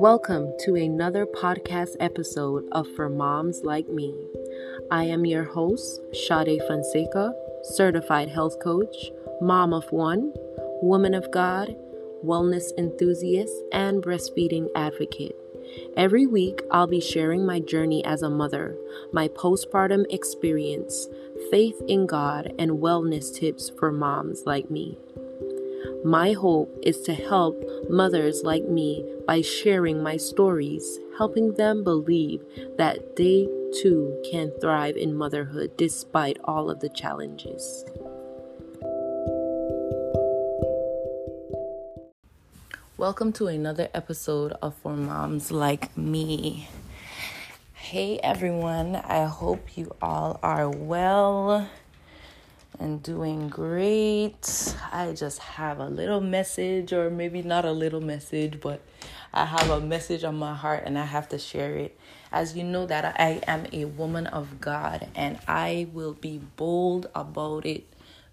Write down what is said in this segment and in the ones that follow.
Welcome to another podcast episode of For Moms Like Me. I am your host, Sade Fonseca, certified health coach, mom of one, woman of God, wellness enthusiast, and breastfeeding advocate. Every week, I'll be sharing my journey as a mother, my postpartum experience, faith in God, and wellness tips for moms like me. My hope is to help mothers like me by sharing my stories, helping them believe that they too can thrive in motherhood despite all of the challenges. Welcome to another episode of For Moms Like Me. Hey everyone, I hope you all are well and doing great. I just have a little message, or maybe not a little message, but I have a message on my heart and I have to share it. As you know, that I am a woman of God and I will be bold about it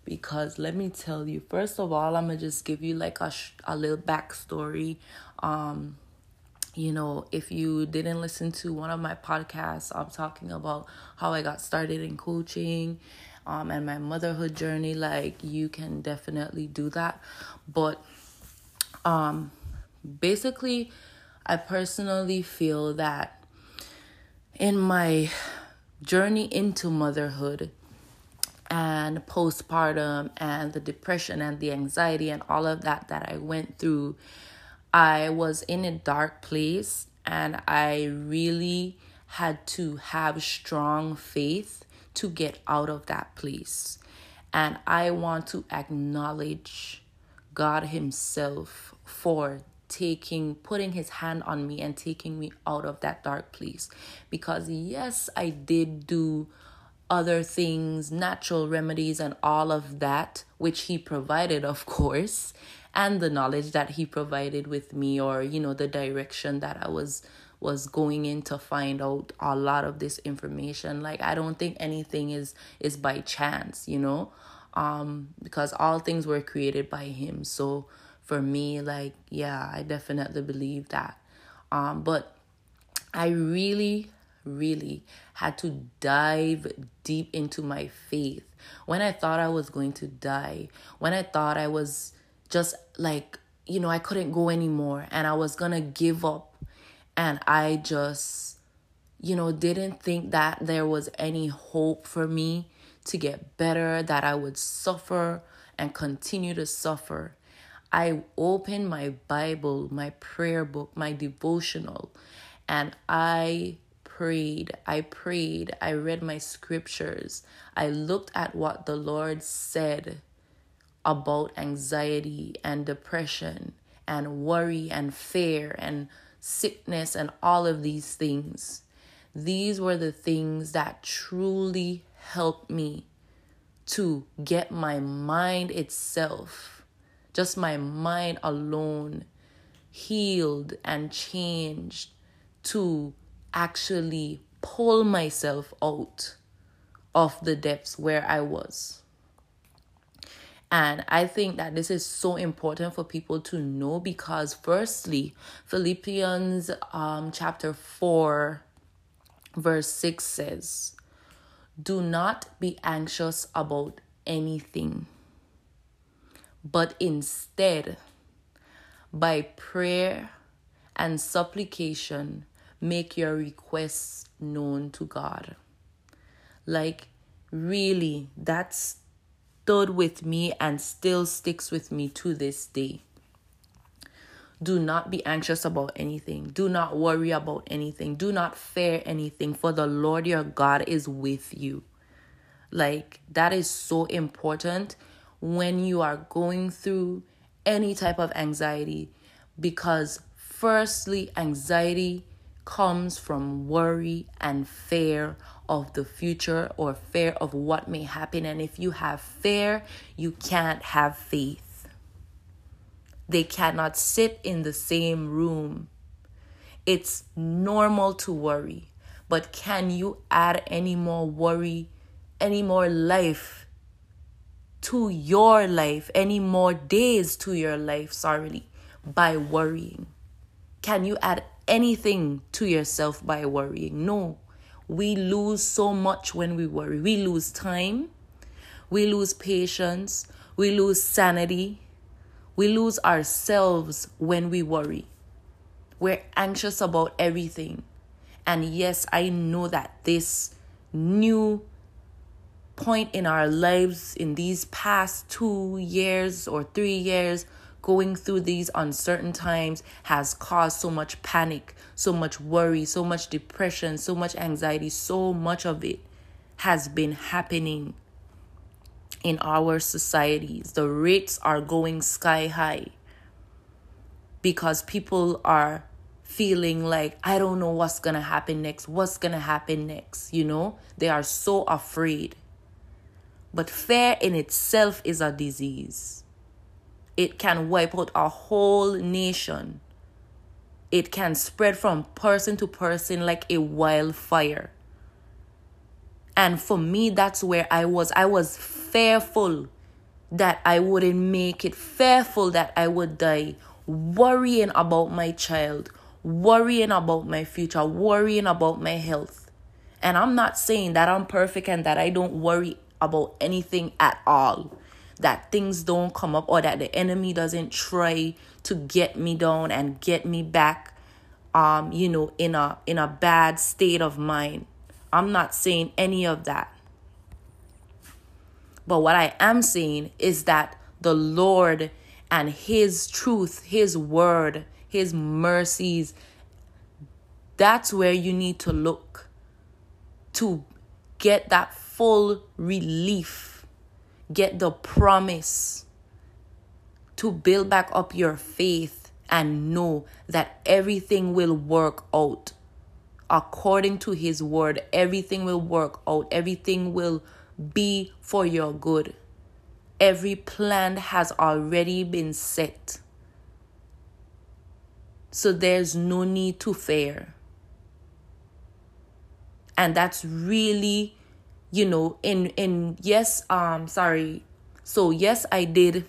because let me tell you first of all i'm gonna just give you like a, a little backstory um you know if you didn't listen to one of my podcasts i'm talking about how i got started in coaching um and my motherhood journey like you can definitely do that. But um basically i personally feel that in my journey into motherhood and postpartum and the depression and the anxiety and all of that that I went through, I was in a dark place and I really had to have strong faith to get out of that place. And I want to acknowledge God Himself for taking putting his hand on me and taking me out of that dark place because yes I did do other things, natural remedies, and all of that, which he provided, of course, and the knowledge that he provided with me, or you know, the direction that I was was going in to find out a lot of this information. Like i don't think anything is is by chance you know? Um because all things were created by him. So for me like yeah i definitely believe that. Um but i really really had to dive deep into my faith. When I thought I was going to die, when I thought I was just like, you know, I couldn't go anymore and I was to give up, and I just, you know, didn't think that there was any hope for me to get better, that I would suffer and continue to suffer. I opened my Bible, my prayer book, my devotional, and I prayed, I prayed, I read my scriptures, I looked at what the Lord said about anxiety and depression and worry and fear and sickness and all of these things. These were the things that truly helped me to get my mind itself, just my mind alone, healed and changed to actually pull myself out of the depths where I was. And I think that this is so important for people to know because, firstly, Philippians um, chapter 4, verse 6 says, Do not be anxious about anything, but instead, by prayer and supplication, make your requests known to God. Like, really, that stood with me and still sticks with me to this day. Do not be anxious about anything. Do not worry about anything. Do not fear anything, for the Lord your God is with you. Like, that is so important when you are going through any type of anxiety because, firstly, anxiety comes from worry and fear of the future or fear of what may happen. And if you have fear, you can't have faith. They cannot sit in the same room. It's normal to worry, but can you add any more worry, any more life to your life, any more days to your life, sorry, by worrying? Can you add anything to yourself by worrying. No. We lose so much when we worry. We lose time. We lose patience. We lose sanity. We lose ourselves when we worry. We're anxious about everything. And yes, I know that this new point in our lives in these past two years or three years going through these uncertain times has caused so much panic, so much worry, so much depression, so much anxiety, so much of it has been happening in our societies. The rates are going sky high because people are feeling like, I don't know what's gonna happen next, what's gonna happen next, you know? They are so afraid. But fear in itself is a disease. It can wipe out a whole nation. It can spread from person to person like a wildfire. And for me, that's where I was. I was fearful that I wouldn't make it, fearful that I would die, worrying about my child, worrying about my future, worrying about my health. And I'm not saying that I'm perfect and that I don't worry about anything at all. That things don't come up or that the enemy doesn't try to get me down and get me back um you know in a in a bad state of mind. I'm not saying any of that. But what I am saying is that the Lord and his truth, his word, his mercies, that's where you need to look to get that full relief, get the promise to build back up your faith and know that everything will work out according to his word. Everything will work out, everything will be for your good. Every plan has already been set. So there's no need to fear. And that's really you know in in yes um sorry. So yes i did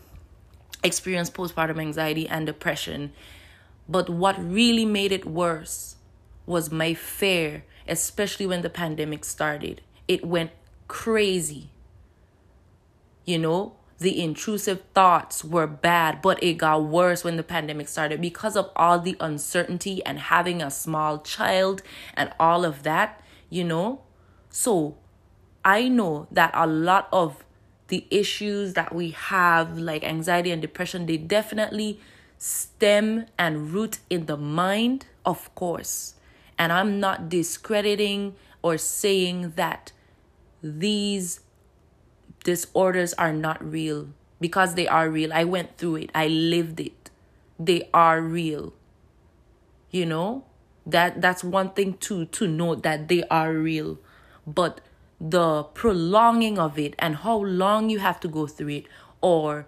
experience postpartum anxiety and depression but what really made it worse was my fear especially when the pandemic started. It went crazy. You know the intrusive thoughts were bad but it got worse when the pandemic started. Because of all the uncertainty and having a small child and all of that you know? So I know that a lot of the issues that we have, like anxiety and depression, they definitely stem and root in the mind, of course. And I'm not discrediting or saying that these disorders are not real because they are real. I went through it, I lived it. They are real. You know? That that's one thing to to note that they are real. But the prolonging of it and how long you have to go through it or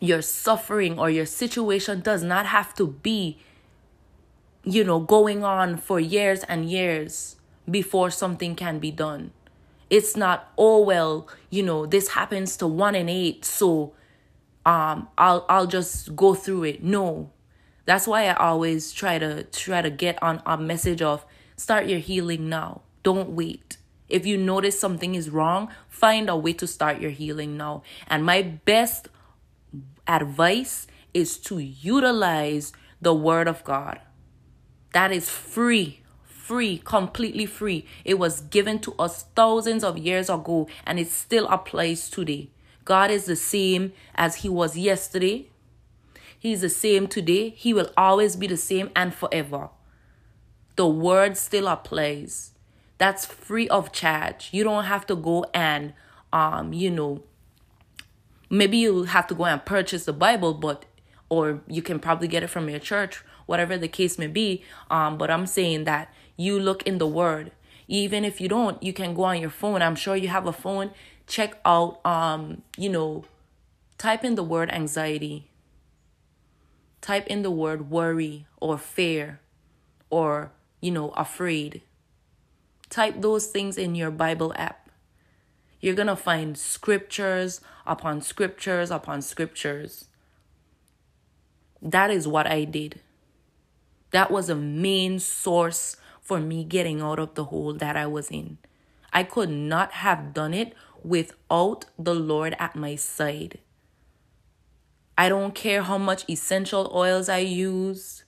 your suffering or your situation does not have to be you know going on for years and years before something can be done. It's not oh well you know this happens to 1 in 8 so um I'll I'll just go through it. No. That's why I always try to try to get on a message of start your healing now. Don't wait if you notice something is wrong, find a way to start your healing now. And my best advice is to utilize the Word of God. That is free, free, completely free. It was given to us thousands of years ago and it still applies today. God is the same as He was yesterday. He's the same today. He will always be the same and forever. The Word still applies that's free of charge. You don't have to go and um you know maybe you have to go and purchase the bible but or you can probably get it from your church whatever the case may be. Um but i'm saying that you look in the word. Even if you don't you can go on your phone. I'm sure you have a phone. Check out um you know type in the word anxiety. Type in the word worry or fear or you know afraid Type those things in your Bible app. You're going to find scriptures upon scriptures upon scriptures. That is what I did. That was a main source for me getting out of the hole that I was in. I could not have done it without the Lord at my side. I don't care how much essential oils I use,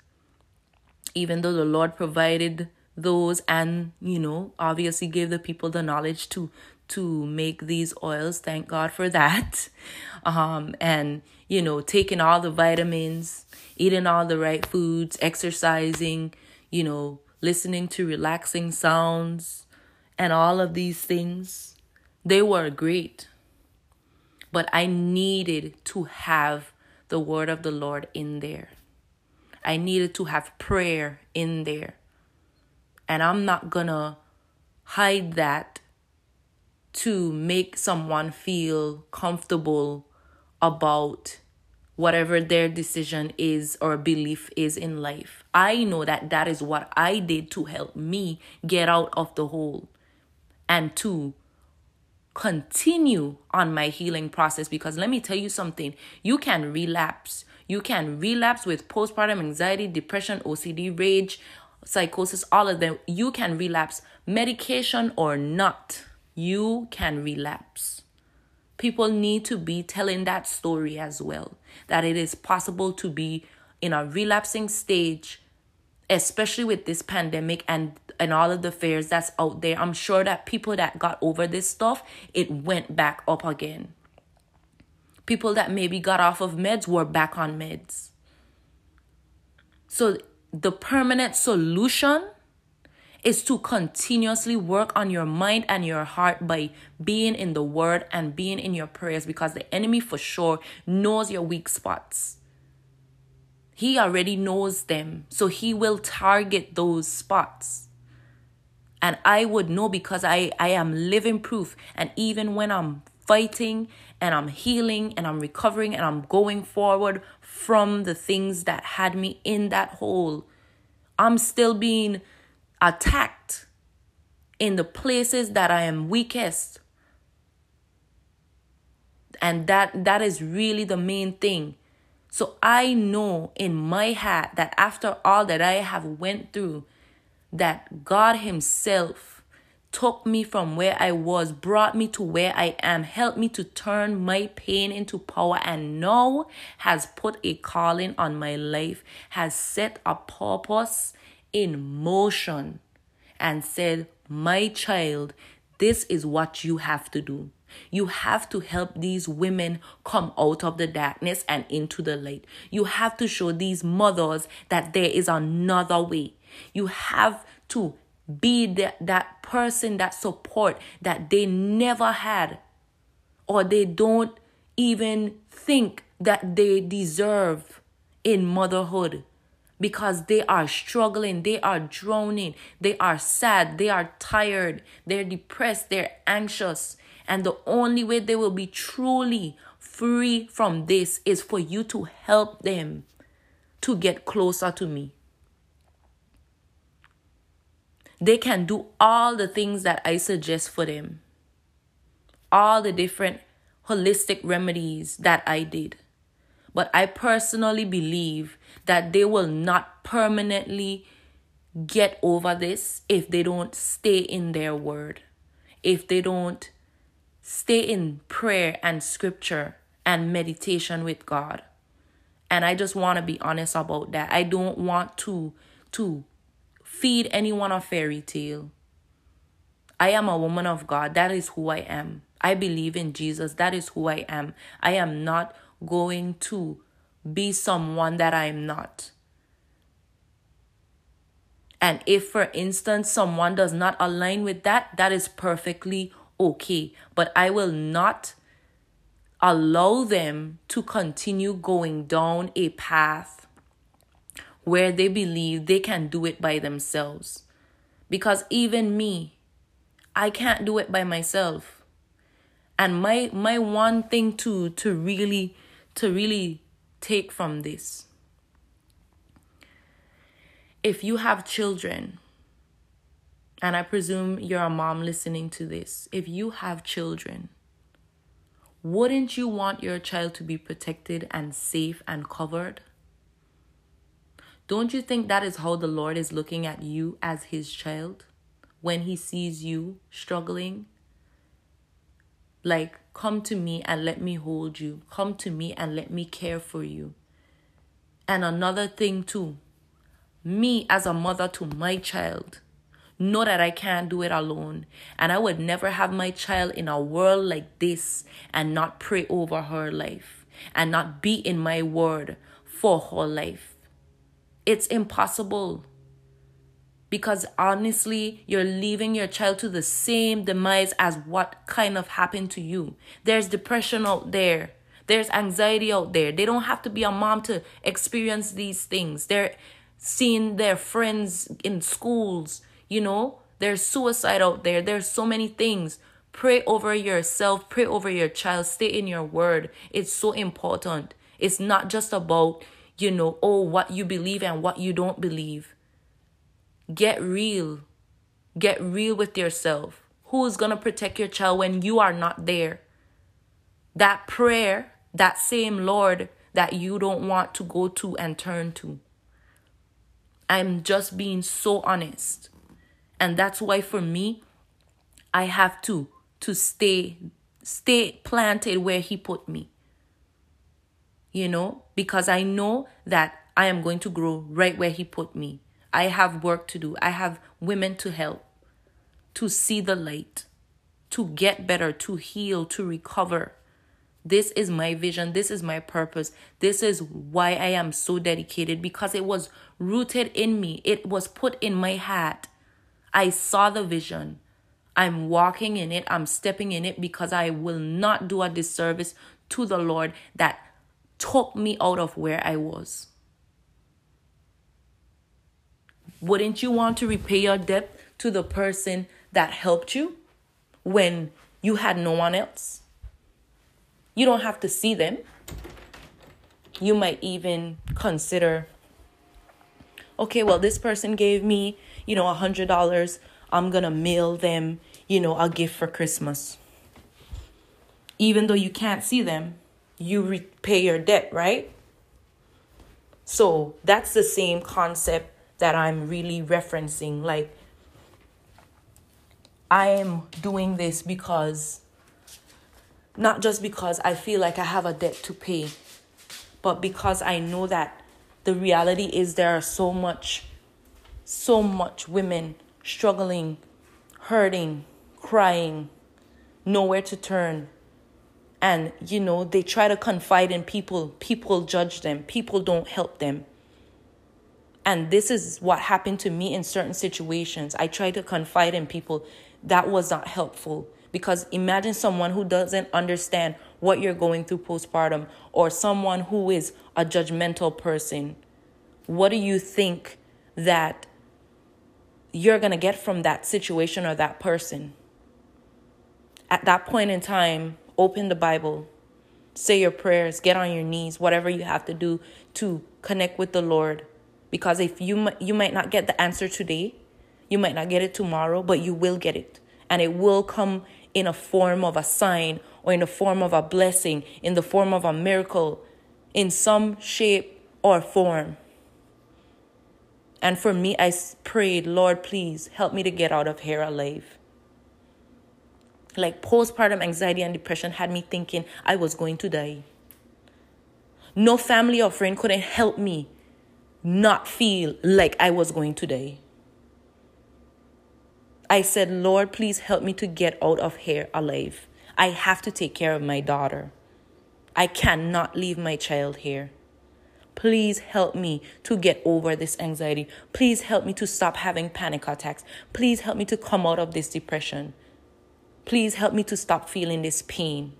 even though the Lord provided those and, you know, obviously gave the people the knowledge to to make these oils. Thank God for that. Um, and, you know, taking all the vitamins, eating all the right foods, exercising, you know, listening to relaxing sounds, and all of these things. They were great. But I needed to have the word of the Lord in there. I needed to have prayer in there. And I'm not gonna hide that to make someone feel comfortable about whatever their decision is or belief is in life. I know that that is what I did to help me get out of the hole and to continue on my healing process because let me tell you something you can relapse you can relapse with postpartum anxiety depression ocd rage psychosis all of them you can relapse medication or not you can relapse. People need to be telling that story as well that it is possible to be in a relapsing stage, especially with this pandemic and and all of the fears that's out there. I'm sure that people that got over this stuff, it went back up again. People that maybe got off of meds were back on meds. So the permanent solution is to continuously work on your mind and your heart by being in the word and being in your prayers because the enemy for sure knows your weak spots. He already knows them, so he will target those spots. And I would know because I, I am living proof. And even when I'm fighting and I'm healing and I'm recovering and I'm going forward from the things that had me in that hole, I'm still being attacked in the places that I am weakest. And that that is really the main thing. So I know in my heart that after all that I have went through that God himself took me from where I was, brought me to where I am, helped me to turn my pain into power, and now has put a calling on my life, has set a purpose in motion and said, My child, this is what you have to do. You have to help these women come out of the darkness and into the light. You have to show these mothers that there is another way. You have to be that, that person, that support that they never had or they don't even think that they deserve in motherhood because they are struggling, they are drowning, they are sad, they are tired, they're depressed, they're anxious. And the only way they will be truly free from this is for you to help them to get closer to me. They can do all the things that I suggest for them, all the different holistic remedies that I did. But I personally believe that they will not permanently get over this if they don't stay in their word, if they don't stay in prayer and scripture and meditation with God. And I just want to be honest about that. I don't want to to feed anyone a fairy tale. I am a woman of God. That is who I am. I believe in Jesus. That is who I am. I am not going to be someone that I'm not. And if, for instance, someone does not align with that, that is perfectly okay. But I will not allow them to continue going down a path where they believe they can do it by themselves. Because even me, I can't do it by myself. And my my one thing to to really to really take from this. If you have children, and I presume you're a mom listening to this, if you have children, wouldn't you want your child to be protected and safe and covered? Don't you think that is how the Lord is looking at you as his child when he sees you struggling? Like, come to me and let me hold you. Come to me and let me care for you. And another thing, too, me as a mother to my child, know that I can't do it alone. And I would never have my child in a world like this and not pray over her life and not be in my word for her life. It's impossible. Because honestly, you're leaving your child to the same demise as what kind of happened to you. There's depression out there. There's anxiety out there. They don't have to be a mom to experience these things. They're seeing their friends in schools, you know, there's suicide out there. There's so many things. Pray over yourself, pray over your child, stay in your word. It's so important. It's not just about you know, oh, what you believe and what you don't believe. Get real. Get real with yourself. Who's going to protect your child when you are not there? That prayer, that same Lord that you don't want to go to and turn to. I'm just being so honest. And that's why for me, I have to to stay stay planted where he put me you know, because I know that I am going to grow right where He put me. I have work to do, I have women to help, to see the light, to get better, to heal, to recover. This is my vision. This is my purpose. This is why I am so dedicated because it was rooted in me. It was put in my heart. I saw the vision. I'm walking in it. I'm stepping in it because I will not do a disservice to the Lord that took me out of where I was. Wouldn't you want to repay your debt to the person that helped you when you had no one else? You don't have to see them. You might even consider okay, well, this person gave me, you know, a $100. I'm going to mail them, you know, a gift for Christmas. Even though you can't see them, you repay your debt, right? So that's the same concept that I'm really referencing. Like, I am doing this because, not just because I feel like I have a debt to pay, but because I know that the reality is there are so much, so much women struggling, hurting, crying, nowhere to turn, and you know they try to confide in people. People judge them. People don't help them. And this is what happened to me in certain situations. I tried to confide in people. That was not helpful. Because imagine someone who doesn't understand what you're going through postpartum or someone who is a judgmental person. What do you think that you're going to get from that situation or that person? At that point in time open the Bible, say your prayers, get on your knees, whatever you have to do to connect with the Lord. Because if you you might not get the answer today, you might not get it tomorrow, but you will get it. And it will come in a form of a sign or in the form of a blessing, in the form of a miracle, in some shape or form. And for me, I prayed, Lord, please help me to get out of here alive like postpartum anxiety and depression had me thinking I was going to die. No family or friend couldn't help me not feel like I was going to die. I said, Lord, please help me to get out of here alive. I have to take care of my daughter. I cannot leave my child here. Please help me to get over this anxiety. Please help me to stop having panic attacks. Please help me to come out of this depression. Please help me to stop feeling this pain.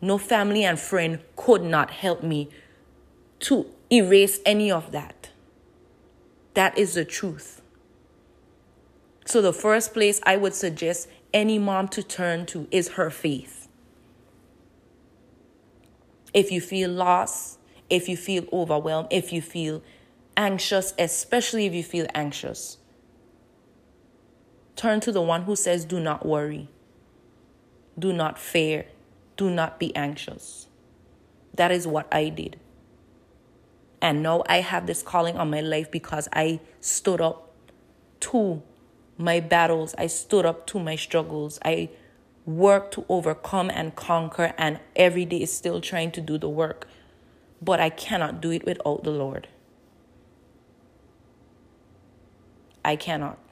No family and friend could not help me to erase any of that. That is the truth. So, the first place I would suggest any mom to turn to is her faith. If you feel lost, if you feel overwhelmed, if you feel anxious, especially if you feel anxious, Turn to the one who says, Do not worry, do not fear, do not be anxious. That is what I did. And now I have this calling on my life because I stood up to my battles, I stood up to my struggles. I worked to overcome and conquer, and every day is still trying to do the work. But I cannot do it without the Lord. I cannot.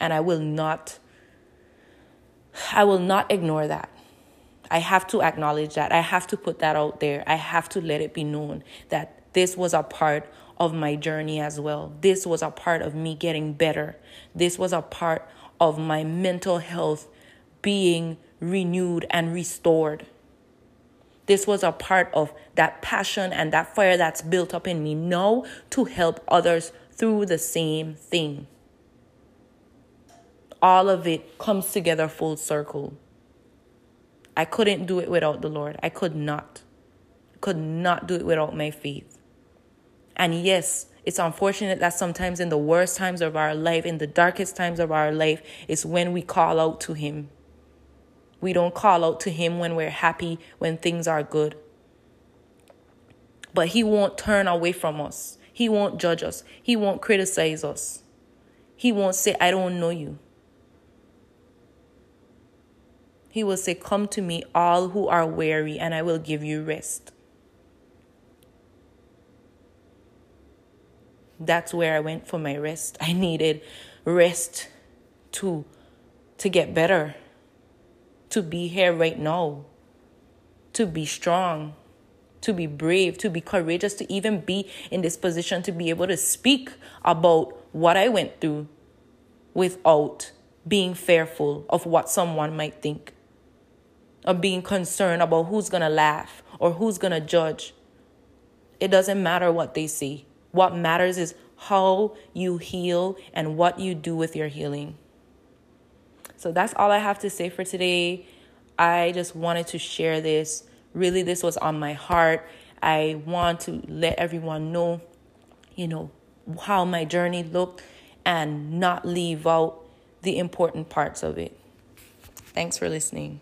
And I will not I will not ignore that. I have to acknowledge that. I have to put that out there. I have to let it be known that this was a part of my journey as well. This was a part of me getting better. This was a part of my mental health being renewed and restored. This was a part of that passion and that fire that's built up in me now to help others through the same thing. All of it comes together full circle. I couldn't do it without the Lord. I could not. Could not do it without my faith. And yes, it's unfortunate that sometimes in the worst times of our life, in the darkest times of our life, is when we call out to Him. We don't call out to Him when we're happy, when things are good. But He won't turn away from us. He won't judge us. He won't criticize us. He won't say, I don't know you. He will say, Come to me, all who are weary, and I will give you rest. That's where I went for my rest. I needed rest to to get better, to be here right now, to be strong, to be brave, to be courageous, to even be in this position to be able to speak about what I went through without being fearful of what someone might think, of being concerned about who's gonna laugh or who's gonna judge. It doesn't matter what they see. What matters is how you heal and what you do with your healing. So that's all I have to say for today. I just wanted to share this. Really, this was on my heart. I want to let everyone know, you know, how my journey looked and not leave out the important parts of it. Thanks for listening.